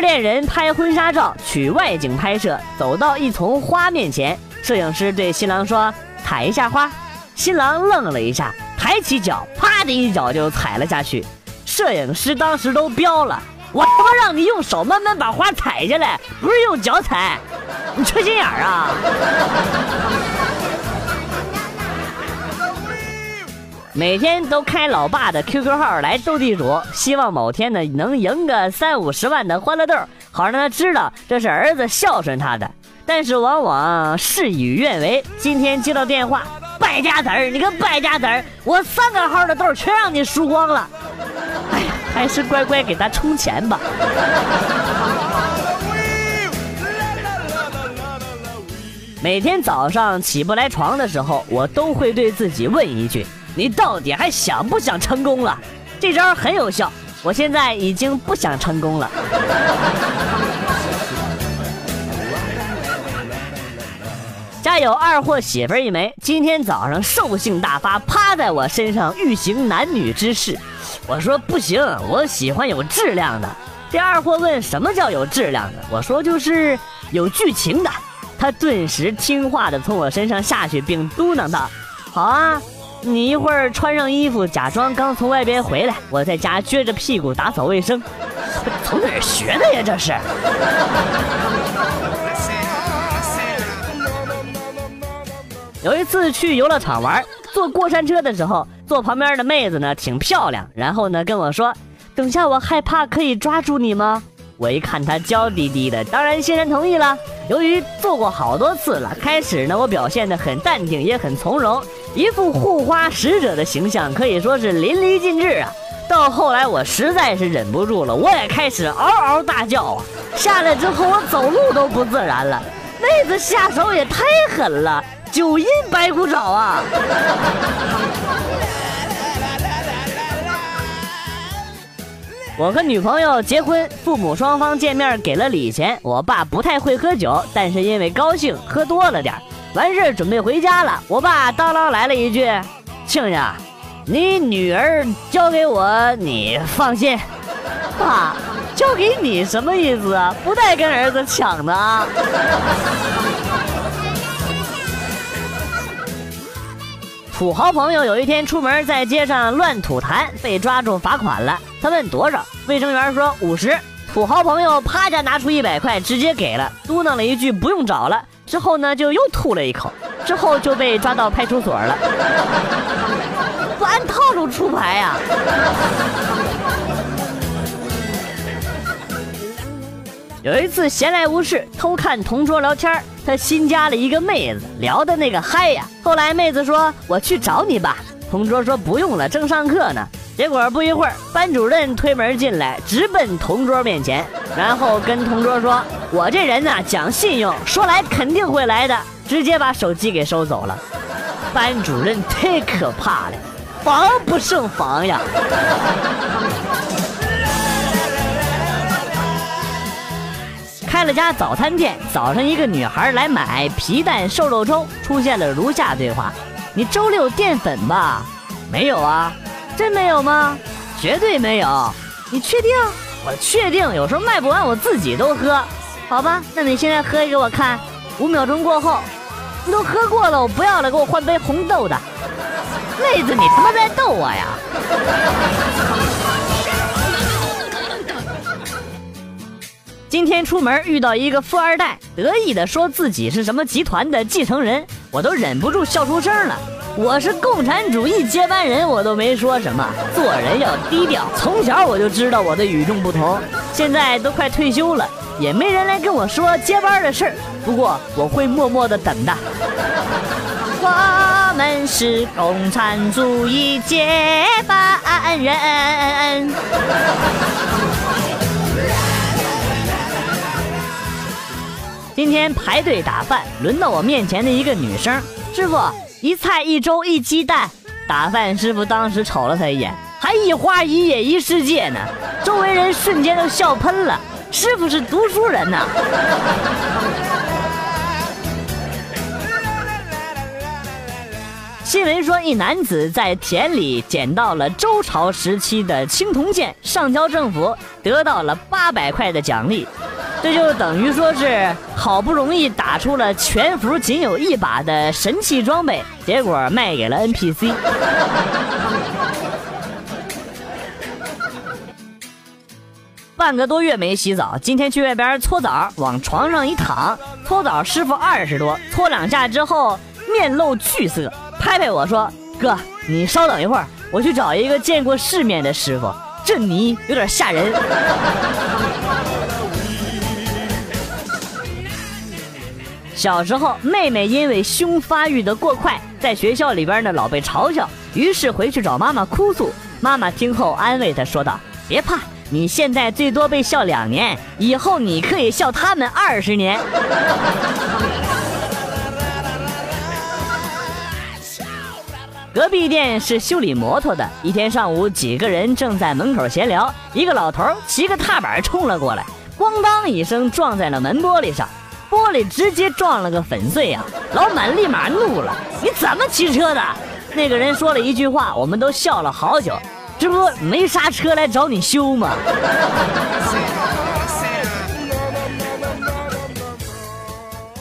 恋人拍婚纱照，取外景拍摄，走到一丛花面前，摄影师对新郎说：“踩一下花。”新郎愣了一下，抬起脚，啪的一脚就踩了下去。摄影师当时都飙了：“我他妈让你用手慢慢把花踩下来，不是用脚踩，你缺心眼儿啊！”每天都开老爸的 QQ 号来斗地主，希望某天呢能赢个三五十万的欢乐豆，好让他知道这是儿子孝顺他的。但是往往事与愿违，今天接到电话，败家子儿，你个败家子儿，我三个号的豆全让你输光了。哎呀，还是乖乖给他充钱吧。每天早上起不来床的时候，我都会对自己问一句。你到底还想不想成功了？这招很有效，我现在已经不想成功了。家有二货媳妇一枚，今天早上兽性大发，趴在我身上欲行男女之事。我说不行，我喜欢有质量的。这二货问什么叫有质量的？我说就是有剧情的。他顿时听话的从我身上下去，并嘟囔道：“好啊。”你一会儿穿上衣服，假装刚从外边回来，我在家撅着屁股打扫卫生。从哪儿学的呀？这是。有一次去游乐场玩，坐过山车的时候，坐旁边的妹子呢挺漂亮，然后呢跟我说：“等下我害怕，可以抓住你吗？”我一看她娇滴滴的，当然欣然同意了。由于坐过好多次了，开始呢我表现的很淡定，也很从容。一副护花使者的形象可以说是淋漓尽致啊！到后来我实在是忍不住了，我也开始嗷嗷大叫啊！下来之后我走路都不自然了，妹子下手也太狠了，九阴白骨爪啊！我和女朋友结婚，父母双方见面给了礼钱，我爸不太会喝酒，但是因为高兴喝多了点完事准备回家了，我爸当啷来了一句：“亲家，你女儿交给我，你放心。”爸，交给你什么意思啊？不带跟儿子抢的啊！土豪朋友有一天出门在街上乱吐痰，被抓住罚款了。他问多少，卫生员说五十。土豪朋友啪下拿出一百块，直接给了，嘟囔了一句：“不用找了。”之后呢，就又吐了一口，之后就被抓到派出所了。不按套路出牌呀！有一次闲来无事，偷看同桌聊天他新加了一个妹子，聊的那个嗨呀。后来妹子说：“我去找你吧。”同桌说：“不用了，正上课呢。”结果不一会儿，班主任推门进来，直奔同桌面前，然后跟同桌说：“我这人呐，讲信用，说来肯定会来的。”直接把手机给收走了。班主任太可怕了，防不胜防呀！开了家早餐店，早上一个女孩来买皮蛋瘦肉粥，出现了如下对话：“你粥里有淀粉吧？”“没有啊。”真没有吗？绝对没有！你确定？我确定。有时候卖不完，我自己都喝。好吧，那你现在喝一个我看。五秒钟过后，你都喝过了，我不要了，给我换杯红豆的。妹子，你他妈在逗我呀！今天出门遇到一个富二代，得意的说自己是什么集团的继承人，我都忍不住笑出声了。我是共产主义接班人，我都没说什么。做人要低调，从小我就知道我的与众不同。现在都快退休了，也没人来跟我说接班的事儿。不过我会默默的等的。我们是共产主义接班人。今天排队打饭，轮到我面前的一个女生，师傅。一菜一粥一鸡蛋，打饭师傅当时瞅了他一眼，还一花一叶一世界呢，周围人瞬间都笑喷了。师傅是读书人呐。新闻说，一男子在田里捡到了周朝时期的青铜剑，上交政府，得到了八百块的奖励。这就等于说是好不容易打出了全服仅有一把的神器装备，结果卖给了 NPC。半个多月没洗澡，今天去外边搓澡，往床上一躺，搓澡师傅二十多，搓两下之后面露惧色，拍拍我说：“哥，你稍等一会儿，我去找一个见过世面的师傅，这泥有点吓人。”小时候，妹妹因为胸发育的过快，在学校里边呢老被嘲笑，于是回去找妈妈哭诉。妈妈听后安慰她说道：“别怕。”你现在最多被笑两年，以后你可以笑他们二十年。隔壁店是修理摩托的，一天上午，几个人正在门口闲聊，一个老头骑个踏板冲了过来，咣当一声撞在了门玻璃上，玻璃直接撞了个粉碎呀！老板立马怒了：“你怎么骑车的？”那个人说了一句话，我们都笑了好久。这不没刹车来找你修吗？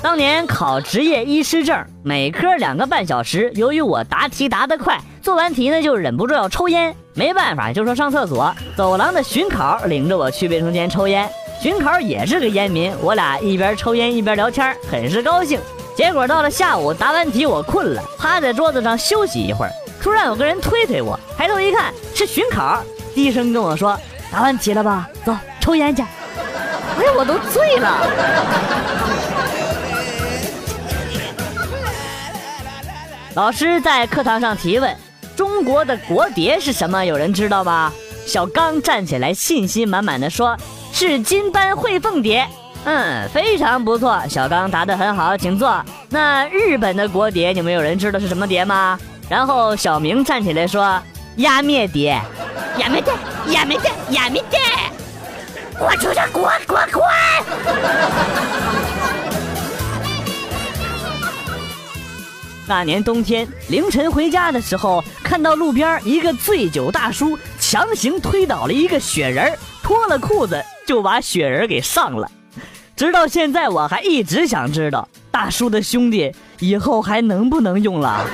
当年考职业医师证，每科两个半小时。由于我答题答得快，做完题呢就忍不住要抽烟，没办法就说上厕所。走廊的巡考领着我去卫生间抽烟，巡考也是个烟民，我俩一边抽烟一边聊天，很是高兴。结果到了下午，答完题我困了，趴在桌子上休息一会儿。突然有个人推推我，抬头一看是巡考，低声跟我说：“答完题了吧？走，抽烟去。”哎，我都醉了。老师在课堂上提问：“中国的国蝶是什么？有人知道吗？”小刚站起来，信心满满的说：“是金斑喙凤蝶。”嗯，非常不错，小刚答得很好，请坐。那日本的国蝶，你们有人知道是什么蝶吗？然后小明站起来说：“压灭蝶，压灭蝶，压灭蝶，压灭蝶，我出去滚滚滚！”那年冬天凌晨回家的时候，看到路边一个醉酒大叔强行推倒了一个雪人，脱了裤子就把雪人给上了。直到现在，我还一直想知道大叔的兄弟以后还能不能用了。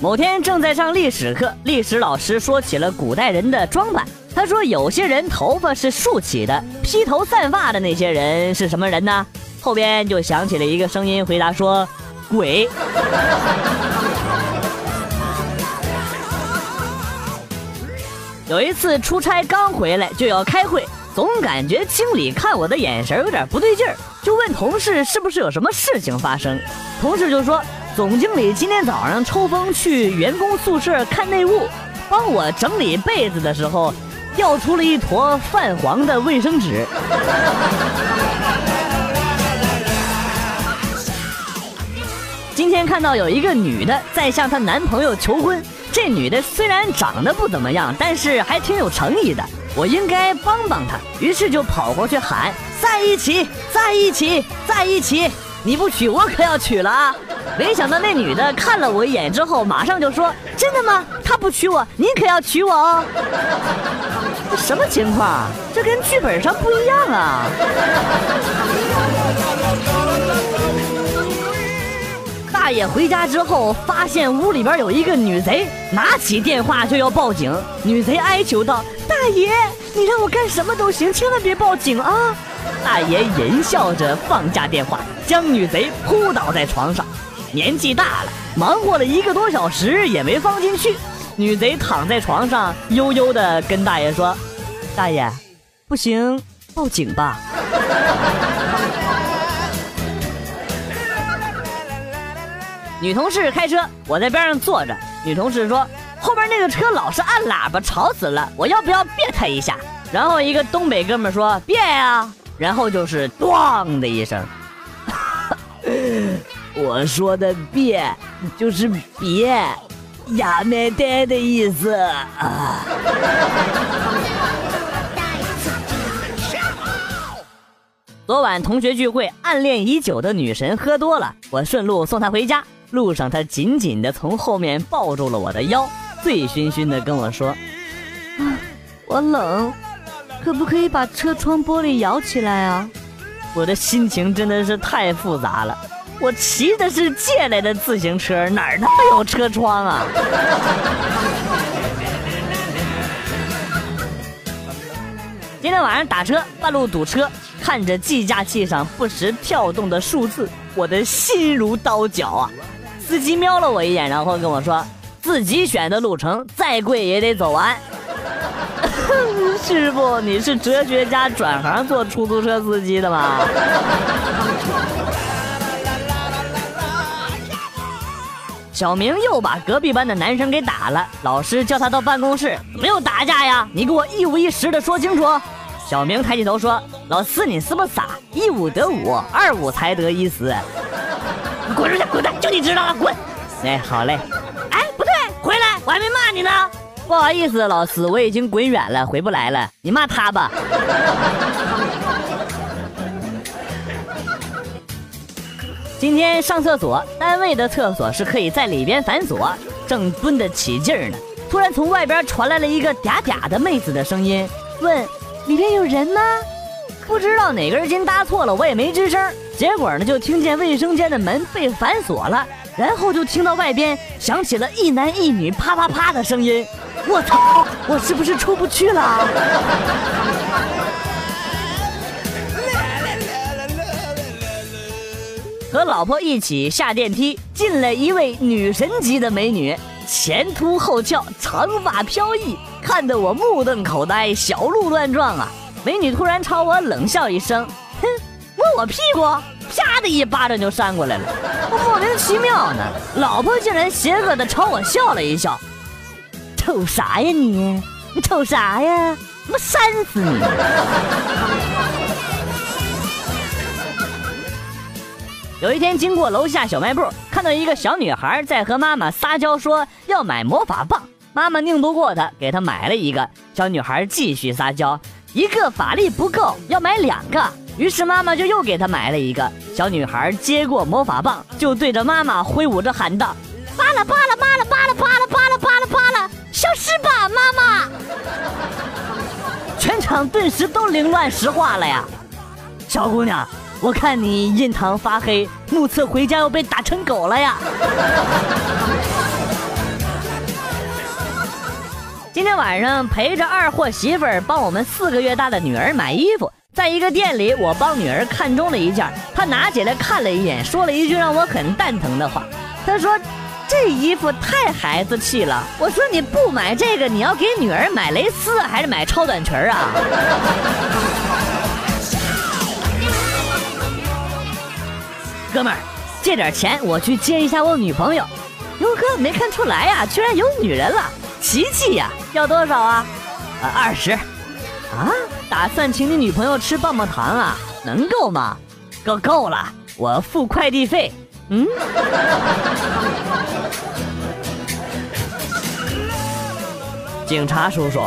某天正在上历史课，历史老师说起了古代人的装扮。他说，有些人头发是竖起的，披头散发的那些人是什么人呢？后边就响起了一个声音回答说：“鬼。”有一次出差刚回来就要开会，总感觉经理看我的眼神有点不对劲儿，就问同事是不是有什么事情发生。同事就说，总经理今天早上抽风去员工宿舍看内务，帮我整理被子的时候，掉出了一坨泛黄的卫生纸。今天看到有一个女的在向她男朋友求婚。这女的虽然长得不怎么样，但是还挺有诚意的，我应该帮帮她。于是就跑过去喊：“在一起，在一起，在一起！你不娶我可要娶了啊！”没想到那女的看了我一眼之后，马上就说：“真的吗？他不娶我，您可要娶我哦！”这什么情况？这跟剧本上不一样啊！大爷回家之后，发现屋里边有一个女贼，拿起电话就要报警。女贼哀求道：“大爷，你让我干什么都行，千万别报警啊！”大爷淫笑着放下电话，将女贼扑倒在床上。年纪大了，忙活了一个多小时也没放进去。女贼躺在床上，悠悠地跟大爷说：“大爷，不行，报警吧。” 女同事开车，我在边上坐着。女同事说：“后边那个车老是按喇叭，吵死了，我要不要别他一下？”然后一个东北哥们说：“别呀！”然后就是“咣”的一声。我说的“别”就是别，亚美代的意思啊。昨晚同学聚会，暗恋已久的女神喝多了，我顺路送她回家。路上，他紧紧地从后面抱住了我的腰，醉醺醺地跟我说：“啊，我冷，可不可以把车窗玻璃摇起来啊？”我的心情真的是太复杂了。我骑的是借来的自行车，哪儿他妈有车窗啊？今天晚上打车，半路堵车。看着计价器上不时跳动的数字，我的心如刀绞啊！司机瞄了我一眼，然后跟我说：“自己选的路程，再贵也得走完。”师傅，你是哲学家转行做出租车司机的吗？小明又把隔壁班的男生给打了，老师叫他到办公室，没有打架呀？你给我一五一十的说清楚。小明抬起头说：“老四，你是不是傻？一五得五，二五才得一十滚出去，滚蛋！就你知道了，滚！哎，好嘞。哎，不对，回来，我还没骂你呢。不好意思，老师，我已经滚远了，回不来了。你骂他吧。今天上厕所，单位的厕所是可以在里边反锁，正蹲得起劲呢，突然从外边传来了一个嗲嗲的妹子的声音，问。里边有人吗？不知道哪根筋搭错了，我也没吱声。结果呢，就听见卫生间的门被反锁了，然后就听到外边响起了一男一女啪啪啪的声音。我操！我是不是出不去了？和老婆一起下电梯，进来一位女神级的美女，前凸后翘，长发飘逸。看得我目瞪口呆，小鹿乱撞啊！美女突然朝我冷笑一声，哼，摸我屁股，啪的一巴掌就扇过来了。我莫名其妙呢，老婆竟然邪恶的朝我笑了一笑，瞅啥呀你？你瞅啥呀？我扇死你！有一天经过楼下小卖部，看到一个小女孩在和妈妈撒娇，说要买魔法棒。妈妈拧不过她，给她买了一个。小女孩继续撒娇，一个法力不够，要买两个。于是妈妈就又给她买了一个。小女孩接过魔法棒，就对着妈妈挥舞着喊道：“扒拉扒拉巴拉扒拉扒拉扒拉扒拉扒拉，消失吧，妈妈！” 全场顿时都凌乱石化了呀！小姑娘，我看你印堂发黑，目测回家要被打成狗了呀！今天晚上陪着二货媳妇儿帮我们四个月大的女儿买衣服，在一个店里，我帮女儿看中了一件，她拿起来看了一眼，说了一句让我很蛋疼的话。她说：“这衣服太孩子气了。”我说：“你不买这个，你要给女儿买蕾丝还是买超短裙啊？”哥们儿，借点钱我去接一下我女朋友。哟呵，没看出来呀，居然有女人了。琪琪呀，要多少啊？啊，二十。啊，打算请你女朋友吃棒棒糖啊？能够吗？够够了，我付快递费。嗯。警察叔叔，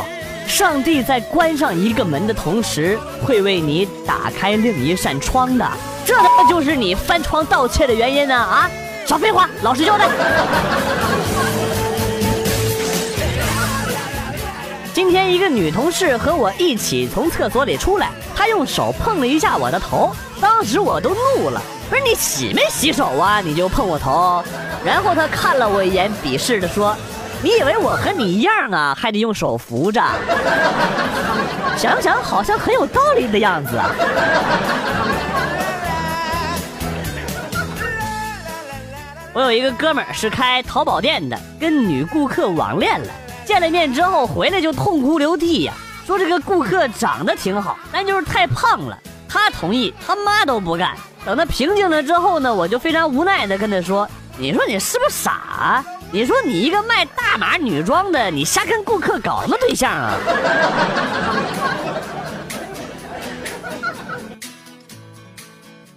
上帝在关上一个门的同时，会为你打开另一扇窗的。这就是你翻窗盗窃的原因呢？啊！少废话，老实交代。今天一个女同事和我一起从厕所里出来，她用手碰了一下我的头，当时我都怒了，不是你洗没洗手啊？你就碰我头？然后她看了我一眼，鄙视的说：“你以为我和你一样啊？还得用手扶着？想想好像很有道理的样子啊。”我有一个哥们儿是开淘宝店的，跟女顾客网恋了。见了面之后回来就痛哭流涕呀，说这个顾客长得挺好，但就是太胖了。他同意，他妈都不干。等他平静了之后呢，我就非常无奈的跟他说：“你说你是不是傻？你说你一个卖大码女装的，你瞎跟顾客搞什么对象啊？”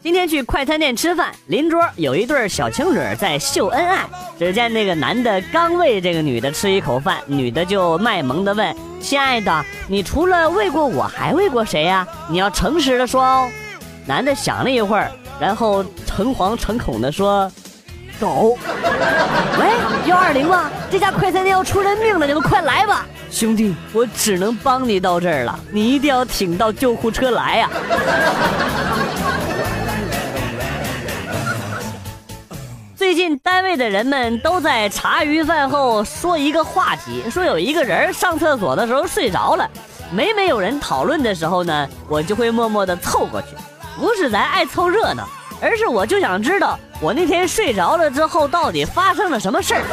今天去快餐店吃饭，邻桌有一对小情侣在秀恩爱。只见那个男的刚喂这个女的吃一口饭，女的就卖萌的问：“亲爱的，你除了喂过我，还喂过谁呀？你要诚实的说哦。”男的想了一会儿，然后诚惶诚恐地说：“走。”喂，幺二零吗？这家快餐店要出人命了，你们快来吧！兄弟，我只能帮你到这儿了，你一定要挺到救护车来呀！最近单位的人们都在茶余饭后说一个话题，说有一个人上厕所的时候睡着了。每每有人讨论的时候呢，我就会默默地凑过去。不是咱爱凑热闹，而是我就想知道我那天睡着了之后到底发生了什么事儿。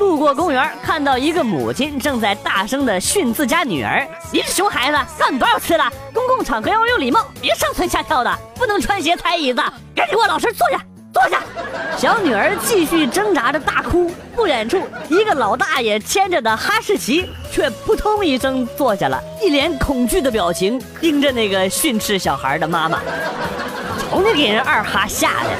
路过公园，看到一个母亲正在大声的训自家女儿：“你是熊孩子，告你多少次了？场合要有礼貌，别上蹿下跳的，不能穿鞋踩椅子，赶紧给我老实坐下，坐下。”小女儿继续挣扎着大哭。不远处，一个老大爷牵着的哈士奇却扑通一声坐下了，一脸恐惧的表情盯着那个训斥小孩的妈妈。瞅你给人二哈吓的！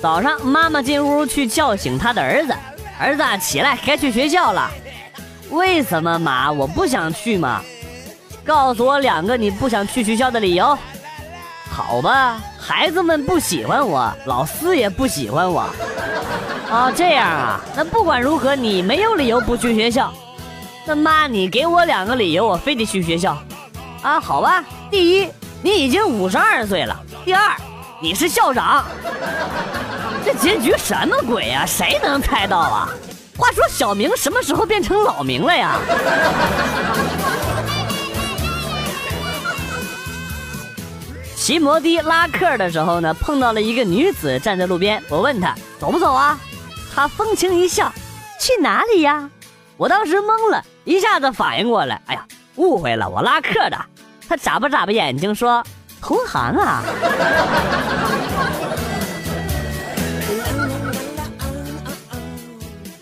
早上，妈妈进屋去叫醒她的儿子：“儿子，起来，该去学校了。”为什么，妈？我不想去嘛。告诉我两个你不想去学校的理由。好吧，孩子们不喜欢我，老师也不喜欢我。啊，这样啊？那不管如何，你没有理由不去学校。那妈，你给我两个理由，我非得去学校。啊，好吧。第一，你已经五十二岁了。第二。你是校长，这结局什么鬼呀？谁能猜到啊？话说小明什么时候变成老明了呀？骑摩的拉客的时候呢，碰到了一个女子站在路边，我问她走不走啊？她风情一笑，去哪里呀？我当时懵了，一下子反应过来，哎呀，误会了，我拉客的。她眨巴眨巴眼睛说。同行啊！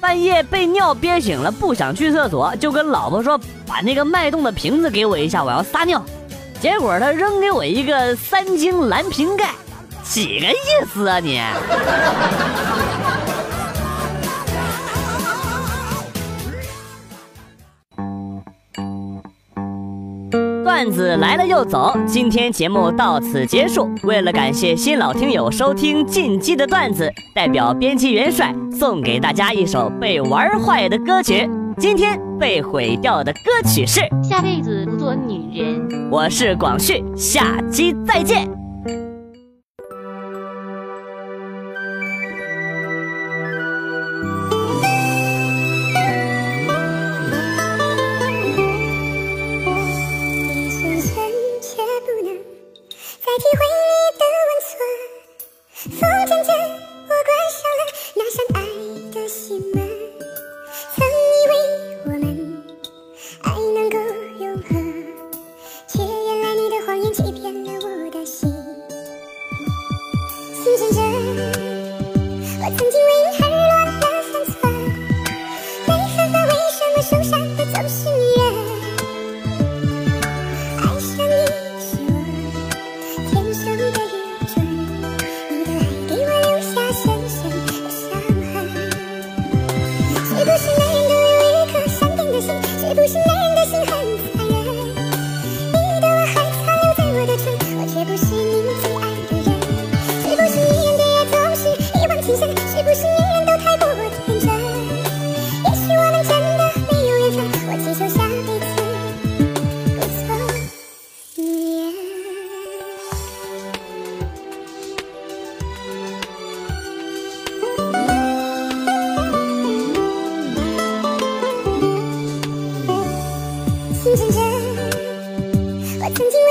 半夜被尿憋醒了，不想去厕所，就跟老婆说：“把那个脉动的瓶子给我一下，我要撒尿。”结果他扔给我一个三精蓝瓶盖，几个意思啊你？段子来了又走，今天节目到此结束。为了感谢新老听友收听进击的段子，代表编辑元帅送给大家一首被玩坏的歌曲。今天被毁掉的歌曲是《下辈子不做女人》。我是广旭，下期再见。曾经。